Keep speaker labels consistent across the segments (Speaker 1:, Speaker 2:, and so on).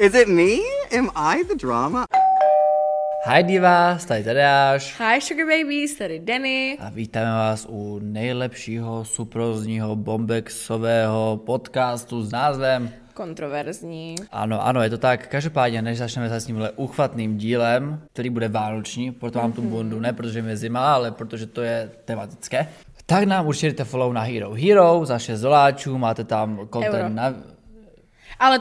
Speaker 1: Is it me? Am I the drama?
Speaker 2: Hi divas, tady Tadeáš
Speaker 3: Hi Sugar Babies, tady Denny.
Speaker 2: a vítáme vás u nejlepšího suprozního bombexového podcastu s názvem
Speaker 3: Kontroverzní.
Speaker 2: Ano, ano, je to tak. Každopádně, než začneme s tímhle uchvatným dílem, který bude vánoční, proto mám tu bundu, ne protože mi je zima, ale protože to je tematické, tak nám určitě dejte follow na Hero Hero za 6 doláčů, máte tam
Speaker 3: Euro.
Speaker 2: content na...
Speaker 3: Ale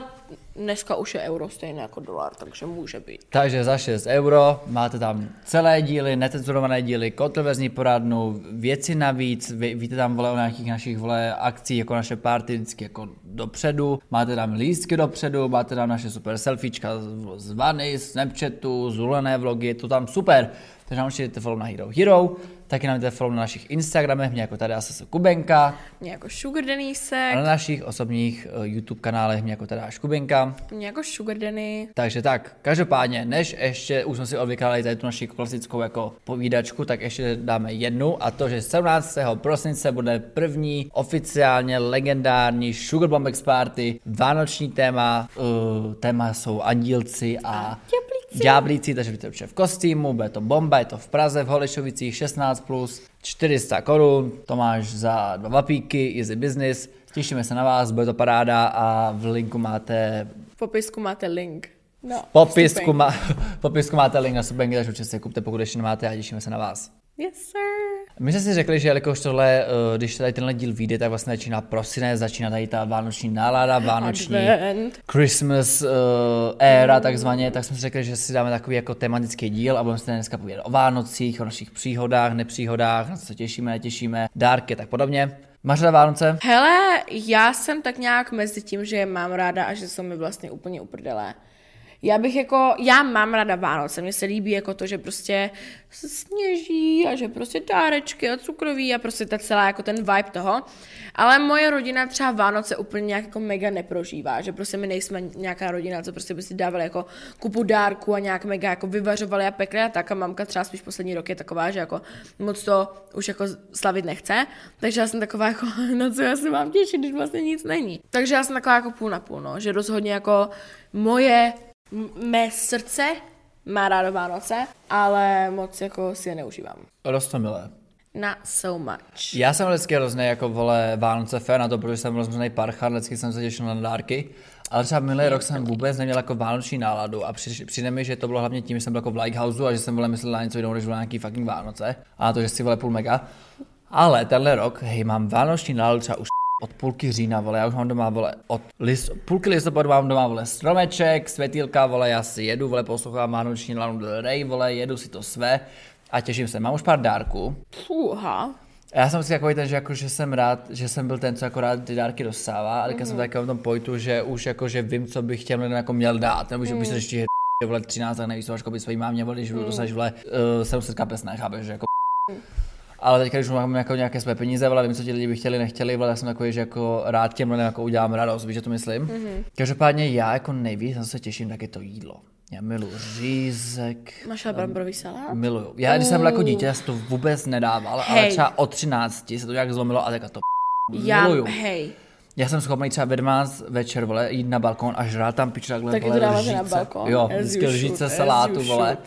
Speaker 3: dneska už je euro stejné jako dolar, takže může být.
Speaker 2: Takže za 6 euro máte tam celé díly, necenzurované díly, kontroverzní poradnu, věci navíc, ví, víte tam vole o nějakých našich vole akcí, jako naše party vždycky jako dopředu, máte tam lístky dopředu, máte tam naše super selfiečka z, z vany, z Snapchatu, zulené vlogy, je to tam super. Takže nám určitě dejte follow na Hero Hero, taky nám dejte follow na našich Instagramech, mě jako tady asi Kubenka,
Speaker 3: Mě jako Sugar Denise,
Speaker 2: a na našich osobních eh, YouTube kanálech mě jako tady Kubenka.
Speaker 3: Mě jako Sugar Denny.
Speaker 2: Takže tak, každopádně, než ještě už jsme si odvykládali tady tu naši klasickou jako povídačku, tak ještě dáme jednu a to, že 17. prosince bude první oficiálně legendární Sugar Bombex Party, vánoční téma, uh, téma jsou andílci a
Speaker 3: ďáblíci.
Speaker 2: ďáblíci, takže budete určitě v kostýmu, bude to bomba, je to v Praze, v Holešovicích 16+, plus, 400 korun, to máš za dva vapíky, easy business, těšíme se na vás, bude to paráda a v linku máte
Speaker 3: V popisku máte link. No,
Speaker 2: popisku, má, popisku máte link na stupenky, takže určitě si kupte, pokud ještě nemáte a těšíme se na vás.
Speaker 3: Yes, sir.
Speaker 2: My jsme si řekli, že jelikož tohle, eh, když tady tenhle díl vyjde, tak vlastně začíná prosinec, začíná tady ta vánoční nálada, vánoční
Speaker 3: Advent.
Speaker 2: Christmas uh, éra takzvaně, tak jsme si řekli, že si dáme takový jako tematický díl a budeme se dneska povídat o Vánocích, o našich příhodách, nepříhodách, na co se těšíme, netěšíme, dárky a tak podobně. Máš ráda Vánoce?
Speaker 3: Hele, já jsem tak nějak mezi tím, že je mám ráda a že jsou mi vlastně úplně uprdelé. Já bych jako, já mám ráda Vánoce, mně se líbí jako to, že prostě sněží a že prostě dárečky a cukroví a prostě ta celá jako ten vibe toho. Ale moje rodina třeba Vánoce úplně nějak jako mega neprožívá, že prostě my nejsme nějaká rodina, co prostě by si dávali jako kupu dárku a nějak mega jako vyvařovali a pekli a tak a mamka třeba spíš poslední rok je taková, že jako moc to už jako slavit nechce, takže já jsem taková jako, na co já se mám těšit, když vlastně nic není. Takže já jsem taková jako půl na půl, no, že rozhodně jako moje, mé srdce má rádo Vánoce, ale moc jako si je neužívám.
Speaker 2: Rostomilé.
Speaker 3: Not so much.
Speaker 2: Já jsem vždycky hrozně jako vole Vánoce fan na to, protože jsem rozmrzný parchan, vždycky jsem se těšil na dárky. Ale třeba minulý rok jsem vůbec neměl jako vánoční náladu a při- přijde mi, že to bylo hlavně tím, že jsem byl jako v Lighthouseu a že jsem vole myslel na něco jiného, než nějaký fucking Vánoce. A na to, že si vole půl mega. Ale tenhle rok, hej, mám vánoční náladu třeba už od půlky října, vole, já už mám doma, vole, od list, půlky listopadu mám doma, vole, stromeček, světýlka, vole, já si jedu, vole, poslouchám vánoční náladu Del Rey, vole, jedu si to své a těším se. Mám už pár dárků,
Speaker 3: Fuha.
Speaker 2: já jsem si takový ten, že, jako, že jsem rád, že jsem byl ten, co jako rád ty dárky dostává, a teďka jsem taky v tom pojtu, že už jako, že vím, co bych těm lidem jako měl dát, nebo že bych se ještě vole 13 a nevíš, co koupit svojí mámě, vole, když mm. dostaneš vole uh, 700 kapes, nechápeš, že jako ale teďka, když mám jako nějaké své peníze, vole, vím, co ti lidi by chtěli, nechtěli, vole, já jsem takový, že jako rád těm lidem jako udělám radost, víš, že to myslím? Mm-hmm. Každopádně já jako nejvíc, na co se těším, tak je to jídlo. Já miluji řízek,
Speaker 3: Máš ale bramborový salát?
Speaker 2: Miluju. Já, když jsem byl jako dítě, já jsem to vůbec nedával, ale
Speaker 3: Hej.
Speaker 2: třeba od 13 se to nějak zlomilo a teďka to
Speaker 3: Já,
Speaker 2: miluju.
Speaker 3: hej.
Speaker 2: Já jsem schopný třeba ve 12 večer, vole, jít na balkon a žrát tam piču takhle,
Speaker 3: Taky
Speaker 2: vole,
Speaker 3: to dáváte na balkon?
Speaker 2: Jo, vždycky lžíce salátu, vole.
Speaker 3: should.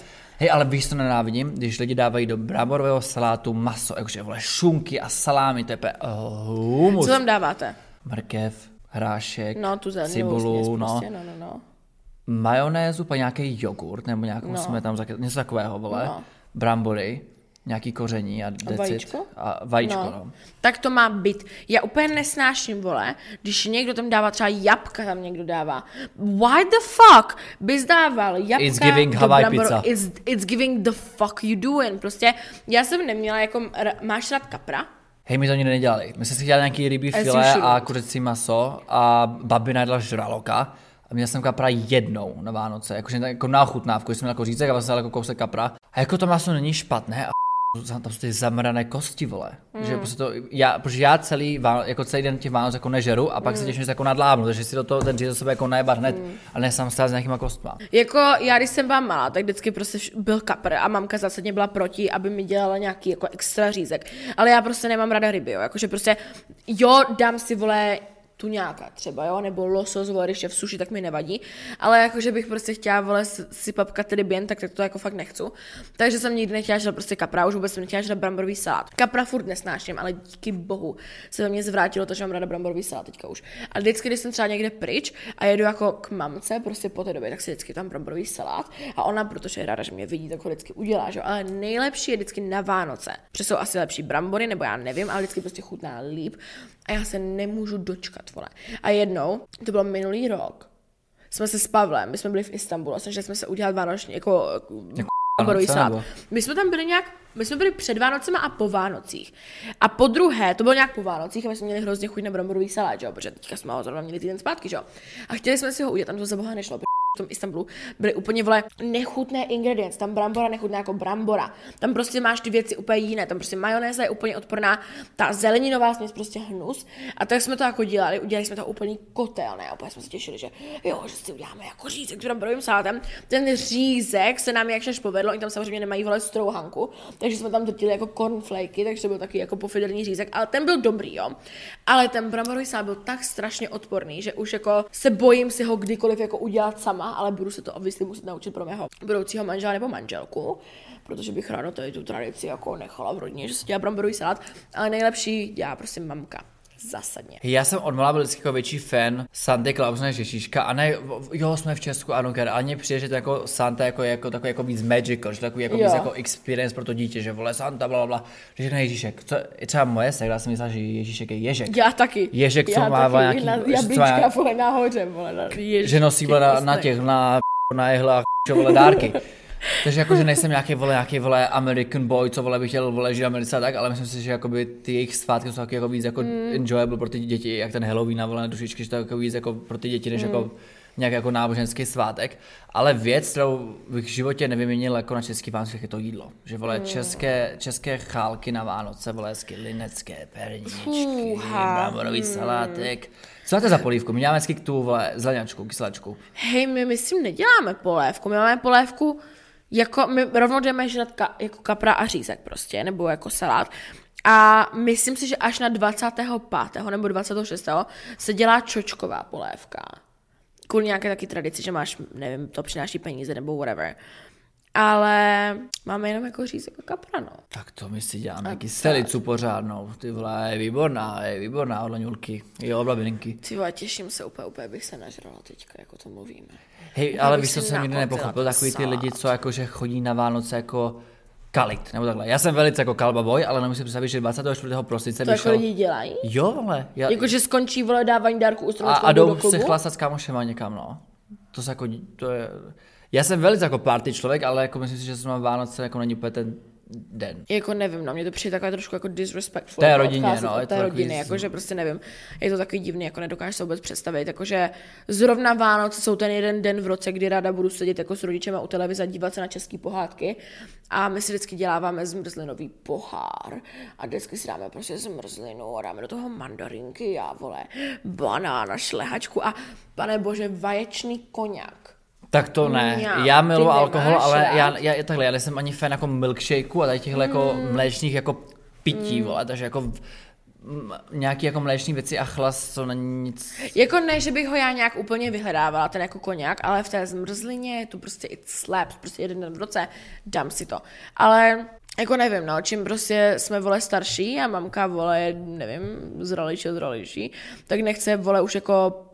Speaker 2: Hej, ale víš, co nenávidím? Když lidi dávají do bramborového salátu maso, jakože, vole, šunky a salámy, to je pe- oh, humus.
Speaker 3: Co tam dáváte?
Speaker 2: Mrkev, hrášek,
Speaker 3: No, tu
Speaker 2: cibulu, no.
Speaker 3: prostě, no, no, no.
Speaker 2: majonézu, pak nějaký jogurt, nebo nějakou
Speaker 3: No.
Speaker 2: jsme tam, zake- něco takového, vole,
Speaker 3: No.
Speaker 2: brambory, nějaký koření a decit.
Speaker 3: vajíčko?
Speaker 2: A vajíčko, no. no.
Speaker 3: Tak to má být. Já úplně nesnáším, vole, když někdo tam dává třeba jabka, tam někdo dává. Why the fuck bys dával jabka
Speaker 2: It's giving Hawaii
Speaker 3: bramboru?
Speaker 2: pizza.
Speaker 3: It's, it's giving the fuck you doing. Prostě já jsem neměla jako, máš rád kapra?
Speaker 2: Hej, my to nikdy nedělali. My jsme si dělali nějaký rybí filé
Speaker 3: should.
Speaker 2: a kuřecí maso a babina jedla žraloka. A měl jsem kapra jednou na Vánoce, jakože jako na ochutnávku, jsem měl jako řízek a vlastně jako kousek kapra. A jako to maso není špatné a tam jsou ty zamrané kosti, vole. Mm. Že prostě to, já, protože já celý, jako celý den těch Vánoc jako nežeru a pak mm. se těším, že se jako nadlábnu, takže si do toho ten do sebe jako najebat hned mm. a ne sám stát s nějakýma kostma.
Speaker 3: Jako já, když jsem byla malá, tak vždycky prostě byl kapr a mamka zásadně byla proti, aby mi dělala nějaký jako extra řízek. Ale já prostě nemám ráda ryby, jo. Jakože prostě, jo, dám si, vole, tuňáka třeba, jo, nebo losos, vole, když je v suši, tak mi nevadí, ale jakože bych prostě chtěla, vole, si papka tedy bien, tak, tak to jako fakt nechci. Takže jsem nikdy nechtěla žrat prostě kapra, už vůbec jsem nechtěla žrat bramborový salát. Kapra furt nesnáším, ale díky bohu se ve mně zvrátilo to, že mám ráda bramborový salát teďka už. A vždycky, když jsem třeba někde pryč a jedu jako k mamce, prostě po té době, tak si vždycky tam bramborový salát a ona, protože je ráda, že mě vidí, tak ho vždycky udělá, že? ale nejlepší je vždycky na Vánoce. Protože jsou asi lepší brambory, nebo já nevím, ale vždycky prostě chutná líp a já se nemůžu dočkat, vole. A jednou, to bylo minulý rok, jsme se s Pavlem, my jsme byli v Istanbulu a snažili jsme se udělat vánoční, jako, jako bramborový
Speaker 2: Vánoce?
Speaker 3: My jsme tam byli nějak, my jsme byli před Vánocema a po Vánocích. A po druhé, to bylo nějak po Vánocích a my jsme měli hrozně chuť na bramborový salát, že jo, protože teďka jsme ho zrovna měli týden zpátky, že jo. A chtěli jsme si ho udělat, tam to za boha nešlo, v tom Istanbulu byly úplně vole nechutné ingredience, tam brambora nechutná jako brambora, tam prostě máš ty věci úplně jiné, tam prostě majonéza je úplně odporná, ta zeleninová směs prostě hnus. A tak jsme to jako dělali, udělali jsme to úplný kotel, ne, úplně jsme se těšili, že jo, že si uděláme jako řízek s bramborovým salátem, ten řízek se nám jakž povedlo, oni tam samozřejmě nemají vole strouhanku, takže jsme tam drtili jako cornflakey, takže to byl taky jako pofiderní řízek, ale ten byl dobrý, jo, ale ten bramborový salát byl tak strašně odporný, že už jako se bojím si ho kdykoliv jako udělat sama, ale budu se to obvykle muset naučit pro mého budoucího manžela nebo manželku, protože bych ráda tady tu tradici jako nechala v rodině, že se dělá bramborový salát, ale nejlepší dělá prostě mamka. Zásadně.
Speaker 2: Já jsem od malá byl vždycky jako větší fan Santy Claus než Ježíška a ne, jo, jsme v Česku, ano, ker, ale mně přijde, že to jako Santa jako, jako takový jako víc magical, že takový jako
Speaker 3: Jo.
Speaker 2: víc jako experience pro to dítě, že vole Santa, bla, bla, že řekne Ježíšek, co, třeba moje sekla jsem myslela, že Ježíšek je Ježek.
Speaker 3: Já taky.
Speaker 2: Ježek, co
Speaker 3: Já
Speaker 2: má
Speaker 3: taky,
Speaker 2: nějaký-
Speaker 3: na,
Speaker 2: má
Speaker 3: jablíčka vole nahoře, vole, na, ježiš,
Speaker 2: že nosí vole na, na těch, na, na jehle a čo, vole dárky. Takže jako, že nejsem nějaký vole, nějaký vole American boy, co vole bych chtěl vole žít Americe a tak, ale myslím si, že jakoby ty jejich svátky jsou taky jako víc jako mm. enjoyable pro ty děti, jak ten Halloween a vole dušičky, že to je jako víc jako pro ty děti, než mm. jako nějaký jako náboženský svátek. Ale věc, kterou bych v životě nevyměnil jako na český Vánoce, je to jídlo. Že vole
Speaker 3: Mm.
Speaker 2: české, české chálky na Vánoce, vole hezky linecké perničky, bramborový
Speaker 3: mm.
Speaker 2: salátek. Co máte za polívku? My děláme vždycky tu vole zeleňačku, kyslačku.
Speaker 3: Hej, my myslím neděláme polévku, my máme polévku jako, my rovnou jdeme žrat ka, jako kapra a řízek prostě, nebo jako salát. A myslím si, že až na 25. nebo 26. se dělá čočková polévka. Kvůli nějaké taky tradici, že máš, nevím, to přináší peníze nebo whatever. Ale máme jenom jako řízek a kapra, no.
Speaker 2: Tak to my si děláme kyselicu pořádnou. Ty vole, je výborná, je výborná od Laňulky. Jo, blabininky.
Speaker 3: Ty vole, těším se úplně, úplně bych se nažrala teďka, jako to mluvíme.
Speaker 2: Hej, ale víš, co jsem nikdy nepochopil, takový ty lidi, co jakože chodí na Vánoce jako kalit, nebo takhle. Já jsem velice jako kalba boy, ale nemůžu si představit, že 24. prosince
Speaker 3: To jako lidi dělají?
Speaker 2: Jo, ale. Já...
Speaker 3: Jakože skončí, vole, dávání dárku u
Speaker 2: a, a
Speaker 3: jdou
Speaker 2: jdou
Speaker 3: do
Speaker 2: se
Speaker 3: klubu?
Speaker 2: chlastat s kámošema někam, no. To se jako, to je... Já jsem velice jako party člověk, ale jako myslím si, že zrovna Vánoce jako není úplně ten den.
Speaker 3: Jako nevím, no, mě to přijde takové trošku jako disrespectful.
Speaker 2: Té
Speaker 3: jako
Speaker 2: rodině, no,
Speaker 3: od
Speaker 2: je to
Speaker 3: té
Speaker 2: takový
Speaker 3: rodiny,
Speaker 2: z-
Speaker 3: jakože prostě nevím, je to takový divný, jako nedokážeš se vůbec představit, jakože zrovna Vánoce jsou ten jeden den v roce, kdy ráda budu sedět jako s rodičema u televize a dívat se na české pohádky a my si vždycky děláváme zmrzlinový pohár a vždycky si dáme prostě zmrzlinu a dáme do toho mandarinky a vole, banána, šlehačku a pane bože, vaječný koněk.
Speaker 2: Tak to ne.
Speaker 3: Mňam,
Speaker 2: já
Speaker 3: ty
Speaker 2: miluji alkohol, ale já, já, takhle, já nejsem ani fan jako milkshakeu a tady těchto jako
Speaker 3: Mm.
Speaker 2: mléčných jako pití, vole, takže jako nějaký jako mléčný věci a chlas, to není nic.
Speaker 3: Jako ne, že bych ho já nějak úplně vyhledávala, ten jako koněk, ale v té zmrzlině je to prostě it slaps, prostě jeden den v roce, dám si to. Ale jako nevím, no, čím prostě jsme vole starší a mamka vole nevím, zralejší a zralejší, tak nechce vole už jako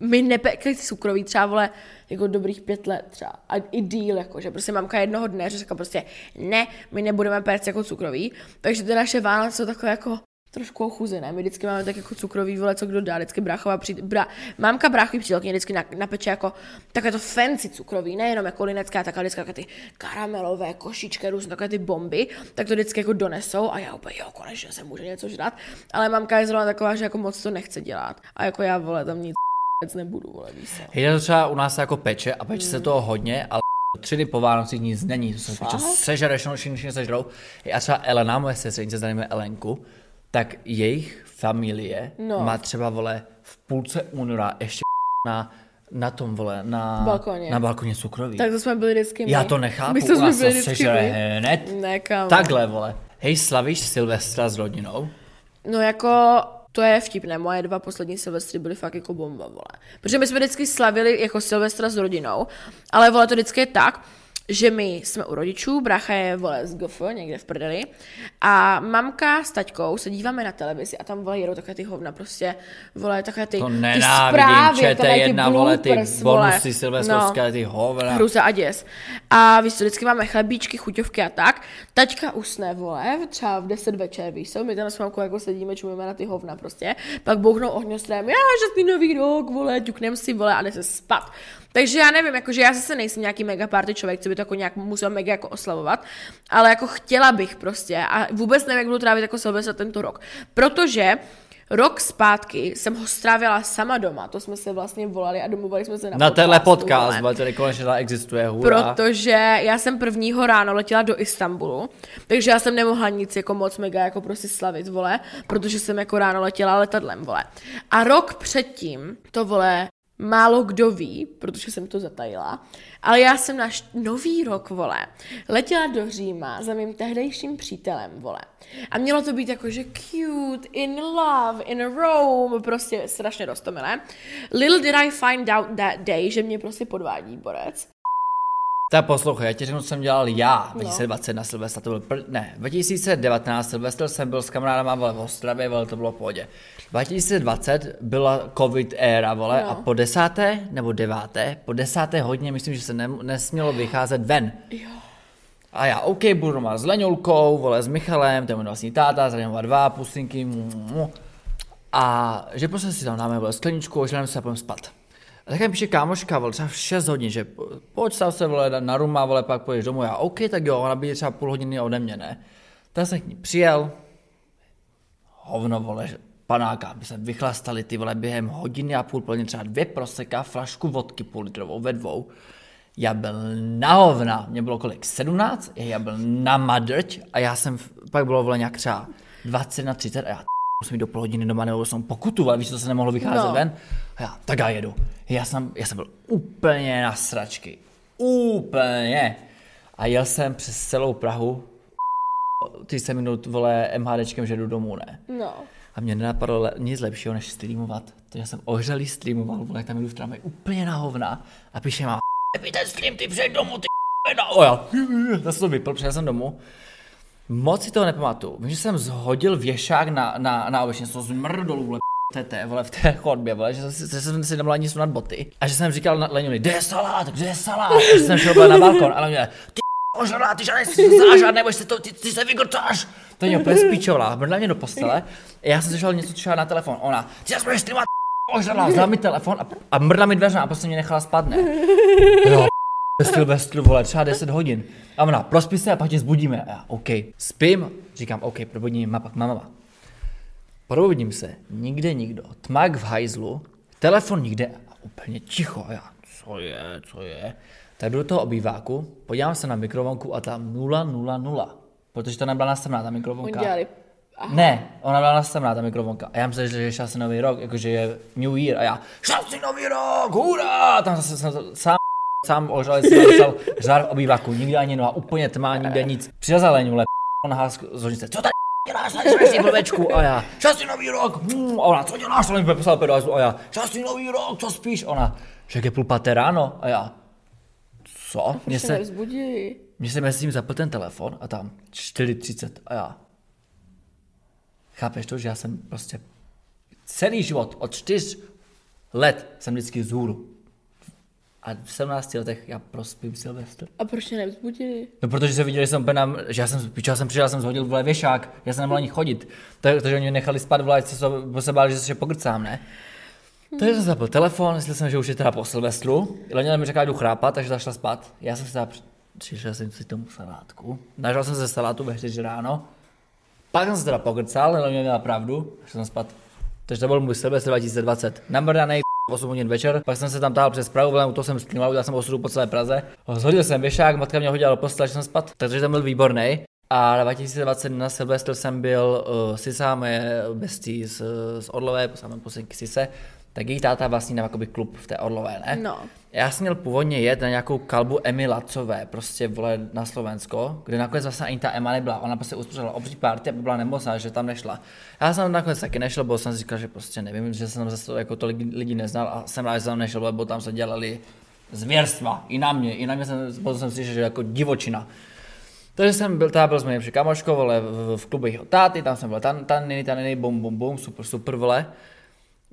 Speaker 3: my nepekli cukroví třeba vole jako dobrých pět let třeba. A i díl jako, že prostě mamka jednoho dne řekla prostě ne, my nebudeme péct jako cukroví, takže ty naše Vánoce jsou takové jako trošku ochuzené. My vždycky máme tak jako cukrový vole, co kdo dá, vždycky bráchová přijde, brá, mámka bráchový přítelkyně vždycky na, napeče jako takové to fancy cukroví, nejenom jako linecká, tak ale vždycky takové ty karamelové košičky, různé takové ty bomby, tak to vždycky jako donesou a já úplně, jo, konečně se může něco žrat, ale mamka je zrovna taková, že jako moc to nechce dělat. A jako já vole, tam nic vůbec nebudu, vole, víš co.
Speaker 2: Hej, to třeba u nás jako peče a peče se toho hodně, ale tři dny po Vánocích nic není, to se peče, sežereš, no všichni sežrou. Hej, a třeba Elena, moje sestřenice, se jmenuje Elenku, tak jejich familie
Speaker 3: No.
Speaker 2: má třeba, vole, v půlce února ještě na, na tom, vole, na
Speaker 3: Balkoně.
Speaker 2: na balkoně cukroví.
Speaker 3: Tak to jsme byli vždycky my.
Speaker 2: Já to nechápu,
Speaker 3: My to jsme byli vždycky my.
Speaker 2: hned.
Speaker 3: Ne, kámo.
Speaker 2: Takhle, vole. Hej, slavíš Silvestra s rodinou?
Speaker 3: No jako To je vtipné, moje dva poslední silvestry byly fakt jako bomba, vole. Protože my jsme vždycky slavili jako silvestra s rodinou, ale vole to vždycky je tak, že my jsme u rodičů, brácha je vole z GF, někde v prdeli, a mamka s taťkou se díváme na televizi a tam vole jedou takové ty hovna, prostě vole takové ty,
Speaker 2: To
Speaker 3: ty zprávy, takové ty
Speaker 2: ČT1, vole, ty
Speaker 3: vole.
Speaker 2: bonusy silvestrovské, ty hovna.
Speaker 3: Hruza a děs. A víš co, vždycky máme chlebíčky, chuťovky a tak. Taťka usne, vole, třeba v 10 večer, víš co, my tam s mamkou jako sedíme, čumíme na ty hovna prostě. Pak bouchnou ohňostrém, já, že ty nový rok, vole, ťuknem si, vole, a jde se spat. Takže já nevím, jakože já zase nejsem nějaký mega party člověk, co by to jako nějak musel mega jako oslavovat, ale jako chtěla bych prostě a vůbec nevím, jak budu trávit jako Silvestra tento rok. Protože Rok zpátky jsem ho strávila sama doma, to jsme se vlastně volali a domluvali jsme se na,
Speaker 2: Na tenhle podcast, tady konečně existuje, hurá.
Speaker 3: Protože já jsem prvního ráno letěla do Istanbulu, takže já jsem nemohla nic jako moc mega jako prostě slavit, vole, protože jsem jako ráno letěla letadlem, vole. A rok předtím, to vole, málo kdo ví, protože jsem to zatajila, ale já jsem náš nový rok, vole, letěla do Říma za mým tehdejším přítelem, vole. A mělo to být jako, že cute, in love, in Rome, prostě strašně rostomilé. Little did I find out that day, že mě prostě podvádí borec.
Speaker 2: Tak poslouchej, já ti řeknu, co jsem dělal já 2020 na Silvestra, to byl pr... ne, 2019 Silvestr jsem byl s kamarádama vole, v Ostravě, vole, to bylo v pohodě. 2020 byla covid éra, vole,
Speaker 3: No.
Speaker 2: a po desáté nebo deváté, po desáté hodině myslím, že se ne, nesmělo vycházet ven.
Speaker 3: Jo.
Speaker 2: A já, OK, budu doma s Leňulkou, vole, s Michalem, ten je můj vlastní táta, zraněva dva, pusinky, mu, mu, mu. A že prostě si tam dáme vole, skleničku, ožileme se a půjdeme spat. A tak mi píše kámoška, vole, třeba v 6 hodin, že po- pojď stav se, vole, na ruma, vole, pak půjdeš domů. Já, OK, tak jo, ona bude třeba půl hodiny ode mě, ne? Tak jsem k ní přijel, hovno, vole, že panáka, my jsme vychlastali ty vole během hodiny a půl, plně třeba dvě proseka, flašku vodky půl litrovou ve dvou. Já byl na hovna, mě bylo kolik, 17? Já byl na madrť a já jsem, pak bylo vole nějak třeba 20 na 30 a já musím jít do půl hodiny doma nebo jsem pokutoval, víš, to se nemohlo vycházet
Speaker 3: No.
Speaker 2: ven. A já, tak já jedu. Já jsem, já jsem byl úplně na sračky. Úplně. A jel jsem přes celou Prahu, 30 minut, vole, MHDčkem, že jdu domů, ne?
Speaker 3: No.
Speaker 2: A mě nenapadlo le- nic lepšího, než streamovat. Takže jsem ohřelý streamoval, vole, jak tam jdu v tramvaji úplně na hovna. A píše má, "Epi, ten stream, ty přijď domů, ty no. O já, zase to vypl, přijel jsem domů. Moc si toho nepamatuju. Vím, že jsem zhodil věšák na, na, na obecně, to zmrdol, vole, tete, vole, v té chodbě, vole, že, jsem že jsem si nemohl ani sunat boty. A že jsem říkal na Leňuli, kde je salát, kde je salát? A že jsem šel na balkon, ale mě, ty ožrala, ty žádný zážad, nebo se to, ty, ty se vygocáš. To mě úplně spíčovala, mrdla mě do postele. Já jsem slyšel něco třeba na telefon, ona, ty se budeš streamovat, ožrala, vzala mi telefon a, a mrdla mi dveře a prostě mě nechala spadne. Jo, ve Silvestru, vole, třeba 10 hodin. A ona, prospí se a pak tě zbudíme. A já, OK. Spím, říkám, OK, probudím mě, pak mama. Probudím se, nikde nikdo, tmák v hajzlu, telefon nikde a úplně ticho. A já, co je, co je? Tak jdu do toho obýváku, podívám se na mikrovlnku a tam 000, protože to nebyla nastavená ta
Speaker 3: Oni
Speaker 2: mikrovlnka.
Speaker 3: dělali
Speaker 2: Ne, ona byla nastavená ta mikrovlnka. A já myslím, že je šťastný nový rok, jakože je New Year. A já, šťastný nový rok, hurá! Tam zase jsem sám, sám ožral, jsem dostal žár v obýváku, nikde ani no a úplně tmá, nikde nic. Přijel za Leňu, le, on hás z hodnice, co tady děláš, tady jsi blbečku? A já, šťastný nový rok, hmm, a ona, co děláš? On mi poslal pedo a já, šťastný nový rok, co spíš? Ona, že je půl páté ráno? A já, co? Mně
Speaker 3: se
Speaker 2: mně se mezi tím zapl ten telefon a tam 4.30 a já. Chápeš to, že já jsem prostě celý život, od 4 let jsem vždycky zhůru. A v 17 letech já prospím Silvestr.
Speaker 3: A proč tě nevzbudili?
Speaker 2: No protože se viděli, že jsem na, že já jsem, pičo, jsem přišel, jsem zhodil vole věšák, já jsem nemohl ani chodit. Tak, takže oni mě nechali spát vole, se, se, se báli, že se pogrcám, ne? Takže jsem zapil telefon, myslel jsem, že už je teda po Silvestru. Leněla mi řekla, jdu chrápat, takže zašla spát. Já jsem se teda při- přišel jsem si tomu salátku. Nažral jsem se salátu ve 4 ráno. Pak jsem se teda pogrcal, ale měla pravdu, že jsem spát. Takže to byl můj Silvestr 2020. Namrdanej 8 hodin večer, pak jsem se tam táhl přes Prahu, u toho jsem streamoval, udělal jsem osudu po celé Praze. Zhodil jsem věšák, matka mě hodila do postele, že jsem spad, takže ten byl výborný. A 2020 na Silvestr jsem byl uh, Sisa, moje bestie z, z Orlové, samé posenky Sise, tak její táta vlastní tam jakoby klub v té Orlové, ne?
Speaker 3: No.
Speaker 2: Já jsem měl původně jet na nějakou kalbu Emy Lacové, prostě vole na Slovensko, kde nakonec vlastně ani ta Emma nebyla. Ona prostě uspořádala obří party a byla nemocná, že tam nešla. Já jsem nakonec taky nešel, bo jsem si říkal, že prostě nevím, že jsem tam zase jako tolik lidí neznal a jsem rád, že jsem tam nešel, bo tam se dělali zvěrstva i na mě, i na mě jsem, jsem si že jako divočina. Takže jsem byl, tá byl s nejlepší kamoškou, vole, v, v klubu jeho táty, tam jsem byl tan, taniny, taniny, bum, bum, bum, super, super, vole.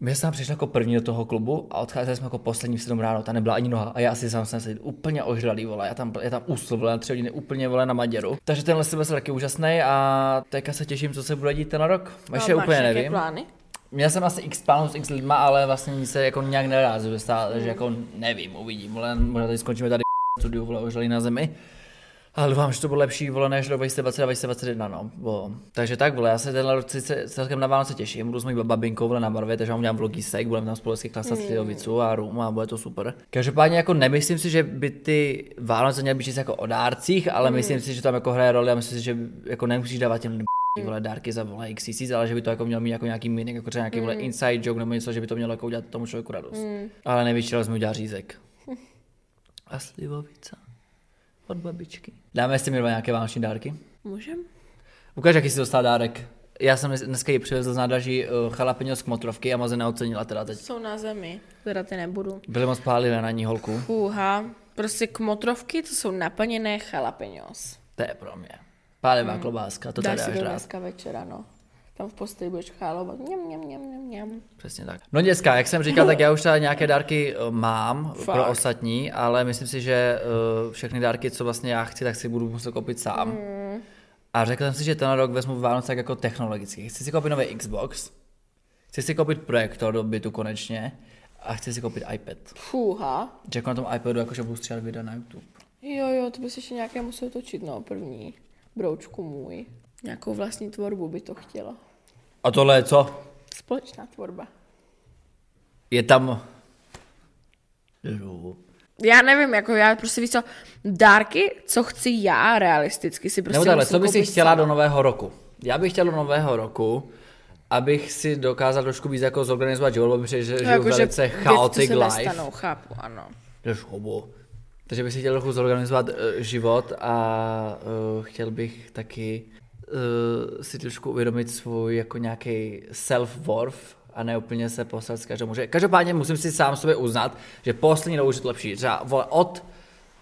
Speaker 2: My jsme přišli jako první do toho klubu a odcházeli jsme jako poslední v 7 ráno, tam nebyla ani noha a já si sám jsem se úplně ožralý, vole, já tam, já tam usl, vole, na tři hodiny úplně, vole, na Maděru. Takže tenhle byl taky úžasný a teďka se těším, co se bude dít ten rok. Ještě
Speaker 3: No,
Speaker 2: úplně nevím.
Speaker 3: plány?
Speaker 2: Měl jsem asi x plánů s x lidma, ale vlastně nic se jako nějak nerázuje stále, takže jako nevím, uvidím, vole, možná tady skončíme tady v studiu, vole, ožralý na zemi. Ale doufám, že to bude lepší, vole, než do 2020 2021, no. Bo. Takže tak, vole, já se tenhle rok sice celkem na Vánoce těším, budu s mojí babinkou, vole, na barvě, takže vám udělám vlogisek, budeme tam spolu hezky klasat mm. a rum a bude to super. Každopádně jako nemyslím si, že by ty Vánoce měly být jako o dárcích, ale mm. myslím si, že tam jako hraje roli a myslím si, že jako nemusíš dávat těm vole dárky za vole x tisíc, ale že by to jako mělo mít jako nějaký meaning, jako třeba nějaký vole inside joke nebo něco, že by to mělo jako udělat tomu člověku radost. Ale největší radost mi udělá řízek. A slivovica. Od babičky. Dáme si mi dva nějaké vánoční dárky.
Speaker 3: Můžem?
Speaker 2: Ukáž, jaký jsi dostal dárek. Já jsem dneska ji přivezl z nádraží uh, jalapeno z kmotrovky a moc neocenila teda teď.
Speaker 3: Jsou na zemi, teda ty nebudu.
Speaker 2: Byly moc pálivé na ní holku.
Speaker 3: Fúha, prostě kmotrovky, to jsou naplněné jalapenos.
Speaker 2: To je pro mě. Pálivá hmm. klobáska, to tady
Speaker 3: Dáš si
Speaker 2: až
Speaker 3: to
Speaker 2: rád.
Speaker 3: dneska večera, no. Tam v posteli budeš chálovat. Mňam, mňam, mňam, mňam, mňam.
Speaker 2: Přesně tak. No děcka, jak jsem říkal, tak já už tady nějaké dárky eh, mám
Speaker 3: Fakt.
Speaker 2: pro ostatní, ale myslím si, že eh, všechny dárky, co vlastně já chci, tak si budu muset koupit sám.
Speaker 3: Mm.
Speaker 2: A řekl jsem si, že ten rok vezmu Vánoce tak jako technologicky. Chci si koupit nový Xbox, chci si koupit projektor do bytu konečně a chci si koupit iPad.
Speaker 3: Fúha.
Speaker 2: Že jako na tom iPadu jakože budu stříhat videa na YouTube.
Speaker 3: Jo, jo, to bys ještě nějaké musel točit, no, první. Broučku můj. Nějakou vlastní tvorbu by to chtěla.
Speaker 2: A tohle je co?
Speaker 3: Společná tvorba.
Speaker 2: Je tam...
Speaker 3: Já nevím, jako já prostě víš co, dárky, co chci já realisticky si prostě
Speaker 2: Nebo takhle, co bys si chtěla do nového roku? Já bych chtěl do nového roku, abych si dokázal trošku víc jako zorganizovat život, protože že žiju
Speaker 3: No, jako,
Speaker 2: velice chaotic
Speaker 3: se
Speaker 2: life.
Speaker 3: nestanou, chápu, ano.
Speaker 2: Hobo. Takže bych si chtěl trochu zorganizovat uh, život a uh, chtěl bych taky uh, si trošku uvědomit svůj jako nějaký self-worth a ne úplně se poslat s každou muže. Každopádně musím si sám sobě uznat, že poslední dobou už je to lepší. Třeba vole, od,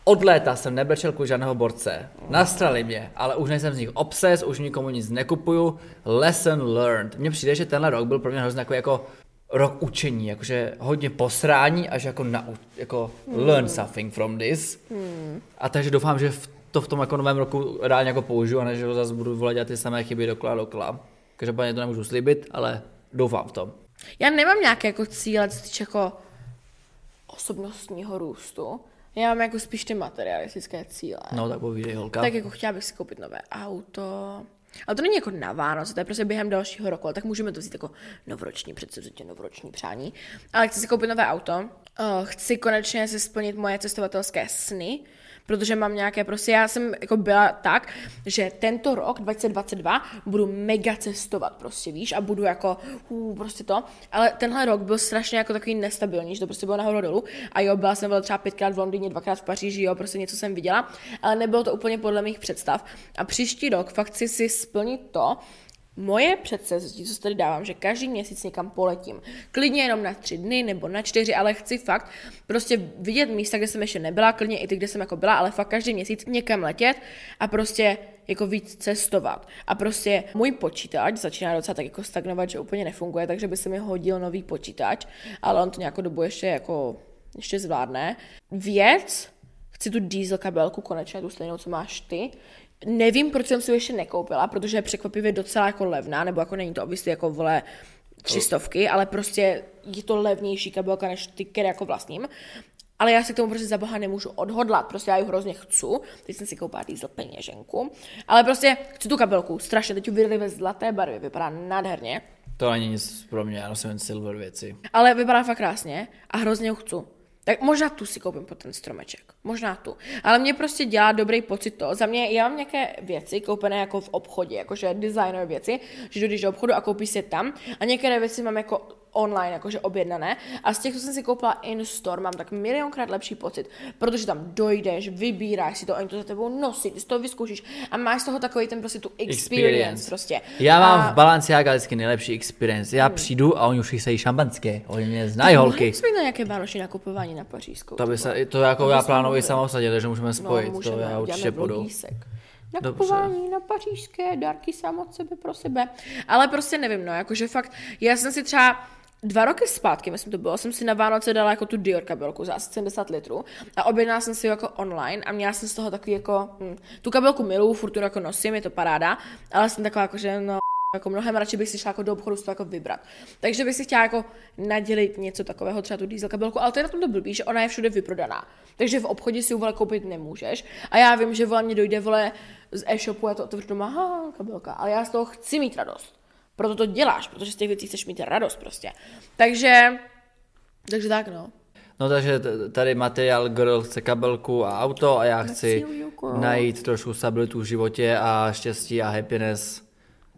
Speaker 2: od léta jsem nebrečel kvůli žádného borce. Nastrali mě, ale už nejsem z nich obses, už nikomu nic nekupuju. Lesson learned. Mně přijde, že tenhle rok byl pro mě hrozně jako, jako rok učení, jakože hodně posrání, až jako, na, jako learn something from this. A takže doufám, že v, to v tom jako novém roku reálně jako použiju, a ne, že ho zase budu volat dělat ty samé chyby dokola a dokola. Každopádně to nemůžu slíbit, ale doufám v tom.
Speaker 3: Já nemám nějaké jako cíle, co týče jako osobnostního růstu. Já mám jako spíš ty materialistické cíle.
Speaker 2: No tak povídej holka.
Speaker 3: Tak jako chtěla bych si koupit nové auto. Ale to není jako na Vánoce, to je prostě během dalšího roku, ale tak můžeme to vzít jako novoroční předsevzetí, novoroční přání. Ale chci si koupit nové auto, uh, chci konečně si splnit moje cestovatelské sny, protože mám nějaké prostě, já jsem jako byla tak, že tento rok 2022 budu mega cestovat prostě, víš, a budu jako, uh, prostě to, ale tenhle rok byl strašně jako takový nestabilní, že to prostě bylo nahoru dolů. A jo, byla jsem byla třeba pětkrát v Londýně, dvakrát v Paříži, jo, prostě něco jsem viděla, ale nebylo to úplně podle mých představ. A příští rok fakt chci si splnit to, Moje předsevzetí, co tady dávám, že každý měsíc někam poletím. Klidně jenom na tři dny nebo na čtyři, ale chci fakt prostě vidět místa, kde jsem ještě nebyla, klidně i ty, kde jsem jako byla, ale fakt každý měsíc někam letět a prostě jako víc cestovat. A prostě můj počítač začíná docela tak jako stagnovat, že úplně nefunguje, takže by se mi hodil nový počítač, ale on to nějakou dobu ještě jako ještě zvládne. Věc, chci tu diesel kabelku konečně, tu stejnou, co máš ty. Nevím, proč jsem si ještě nekoupila, protože je překvapivě docela jako levná, nebo jako není to obvykle jako vole tři stovky, ale prostě je to levnější kabelka než ty, které jako vlastním. Ale já se k tomu prostě za boha nemůžu odhodlat, prostě já ji hrozně chci. Teď jsem si koupila diesel peněženku, ale prostě chci tu kabelku, strašně, teď ji vydali ve zlaté barvě, vypadá nádherně,
Speaker 2: To není nic pro mě, já nosím jen silver věci.
Speaker 3: ale vypadá fakt krásně a hrozně ji chci. Tak možná tu si koupím po ten stromeček. Možná tu. Ale mě prostě dělá dobrý pocit to. Za mě, já mám nějaké věci koupené jako v obchodě, jakože designer věci, že jdeš do obchodu a koupíš si je tam. A některé věci mám jako online, jakože objednané. A z těch, co jsem si koupila in-store, mám tak milionkrát lepší pocit, protože tam dojdeš, vybíráš si to, oni to za tebou nosí, ty si to vyzkoušíš a máš z toho takový ten prostě tu experience, experience. prostě.
Speaker 2: Já mám
Speaker 3: a...
Speaker 2: v Balenciaga vždycky nejlepší experience. Já hmm. přijdu a oni už chystají šampanské. Oni mě znají holky.
Speaker 3: Jsme na nějaké vánoční nakupování na Pařížskou.
Speaker 2: To, by se, to jako já plánuji samostatně, takže můžeme spojit. No, můžeme, to já určitě půjdu.
Speaker 3: Nakupování na pařížské dárky sám od sebe pro sebe. Ale prostě nevím, no, jakože fakt, já jsem si třeba dva roky zpátky, myslím to bylo, jsem si na Vánoce dala jako tu Dior kabelku za asi 70 litrů a objednala jsem si ji jako online a měla jsem z toho takový jako, hm, tu kabelku miluju, furt tu jako nosím, je to paráda, ale jsem taková jako, že no jako mnohem radši bych si šla jako do obchodu to jako vybrat. Takže bych si chtěla jako nadělit něco takového, třeba tu diesel kabelku, ale to je na tom to blbý, že ona je všude vyprodaná. Takže v obchodě si ji vole koupit nemůžeš. A já vím, že vole mě dojde vole z e-shopu, já to otevřu doma, ha, kabelka, ale já z toho chci mít radost. Proto to děláš, protože z těch věcí chceš mít radost prostě. Takže, takže tak no.
Speaker 2: No takže tady materiál girl chce kabelku a auto a já chci najít trošku stabilitu v životě a štěstí a happiness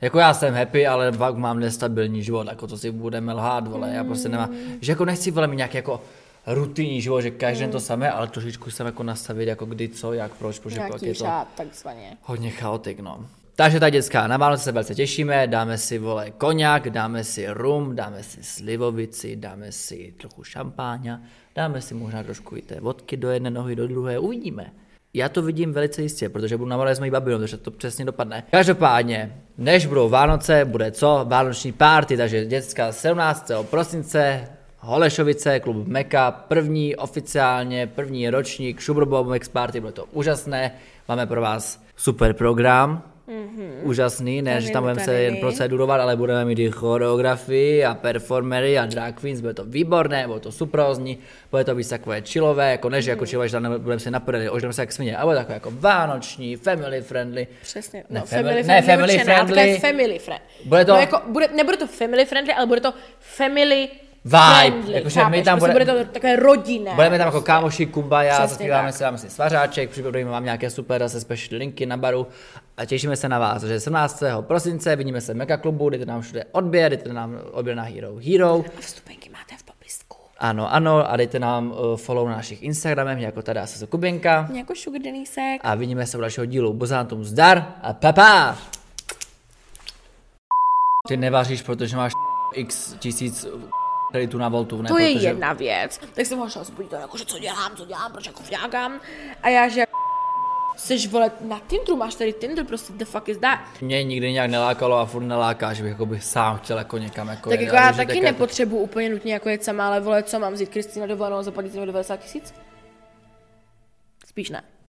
Speaker 2: jako já jsem happy, ale pak mám nestabilní život, jako to si budeme lhát, vole, já prostě nemám, že jako nechci, vole, mít nějaký jako rutinní život, že každý mm. to samé, ale trošičku jsem jako nastavit, jako kdy, co, jak, proč, protože
Speaker 3: pak
Speaker 2: je to
Speaker 3: takzvaně.
Speaker 2: hodně chaotik, no. Takže ta dětská, na Vánoce se velice těšíme, dáme si, vole, koněk, dáme si rum, dáme si slivovici, dáme si trochu šampáňa, dáme si možná trošku i té vodky do jedné nohy, do druhé, uvidíme. Já to vidím velice jistě, protože budu na s mojí babinou, takže to přesně dopadne. Každopádně, než budou Vánoce, bude co? Vánoční párty, takže dětská 17. prosince, Holešovice, klub Meka, první oficiálně, první ročník Sugarbob Max Party, bude to úžasné, máme pro vás super program, Mm-hmm. Úžasný, ne, že tam budeme se jen procedurovat, ale budeme mít i choreografii a performery a drag queens, bude to výborné, bude to suprózní, bude to být takové chillové, jako než mm-hmm. jako chillové, že tam budeme si napadali, oždeme se jak svině, ale takové jako vánoční, family friendly.
Speaker 3: Přesně, no, ne, family, family, ne, family friendly. family friendly.
Speaker 2: Bude to...
Speaker 3: No, jako, bude, nebude to family friendly, ale bude to family
Speaker 2: vibe. Jakože my tam
Speaker 3: bude, bude to takové rodinné.
Speaker 2: Budeme tam jako kámoši kumbaya, zaspíváme si, dáme si svařáček, připravíme vám nějaké super zase special linky na baru a těšíme se na vás, že 17. prosince vidíme se v Mega klubu, dejte nám všude odběr, dejte nám odběr na Hero Hero.
Speaker 3: A vstupenky máte v popisku.
Speaker 2: Ano, ano, a dejte nám uh, follow na našich Instagramech, jako tady se Kubinka.
Speaker 3: Jako Sugar Denisek.
Speaker 2: A vidíme se u dalšího dílu. Bozántum zdar a papa! Ty nevaříš, protože máš x tisíc tady tu na Voltu, ne?
Speaker 3: To je protože... jedna věc. Tak jsem ho šel zbudit, jako, že co dělám, co dělám, proč jako vňákám. A já, že Seš vole na Tinderu, máš tady Tinder, prostě the fuck is that?
Speaker 2: Mě nikdy nějak nelákalo a furt neláká, že bych jako bych sám chtěl jako někam jako
Speaker 3: Tak jako já taky taky nepotřebuji úplně nutně jako jet sama, ale vole, co mám vzít Kristýna dovolenou, zaplatit mi 90 tisíc? Spíš ne.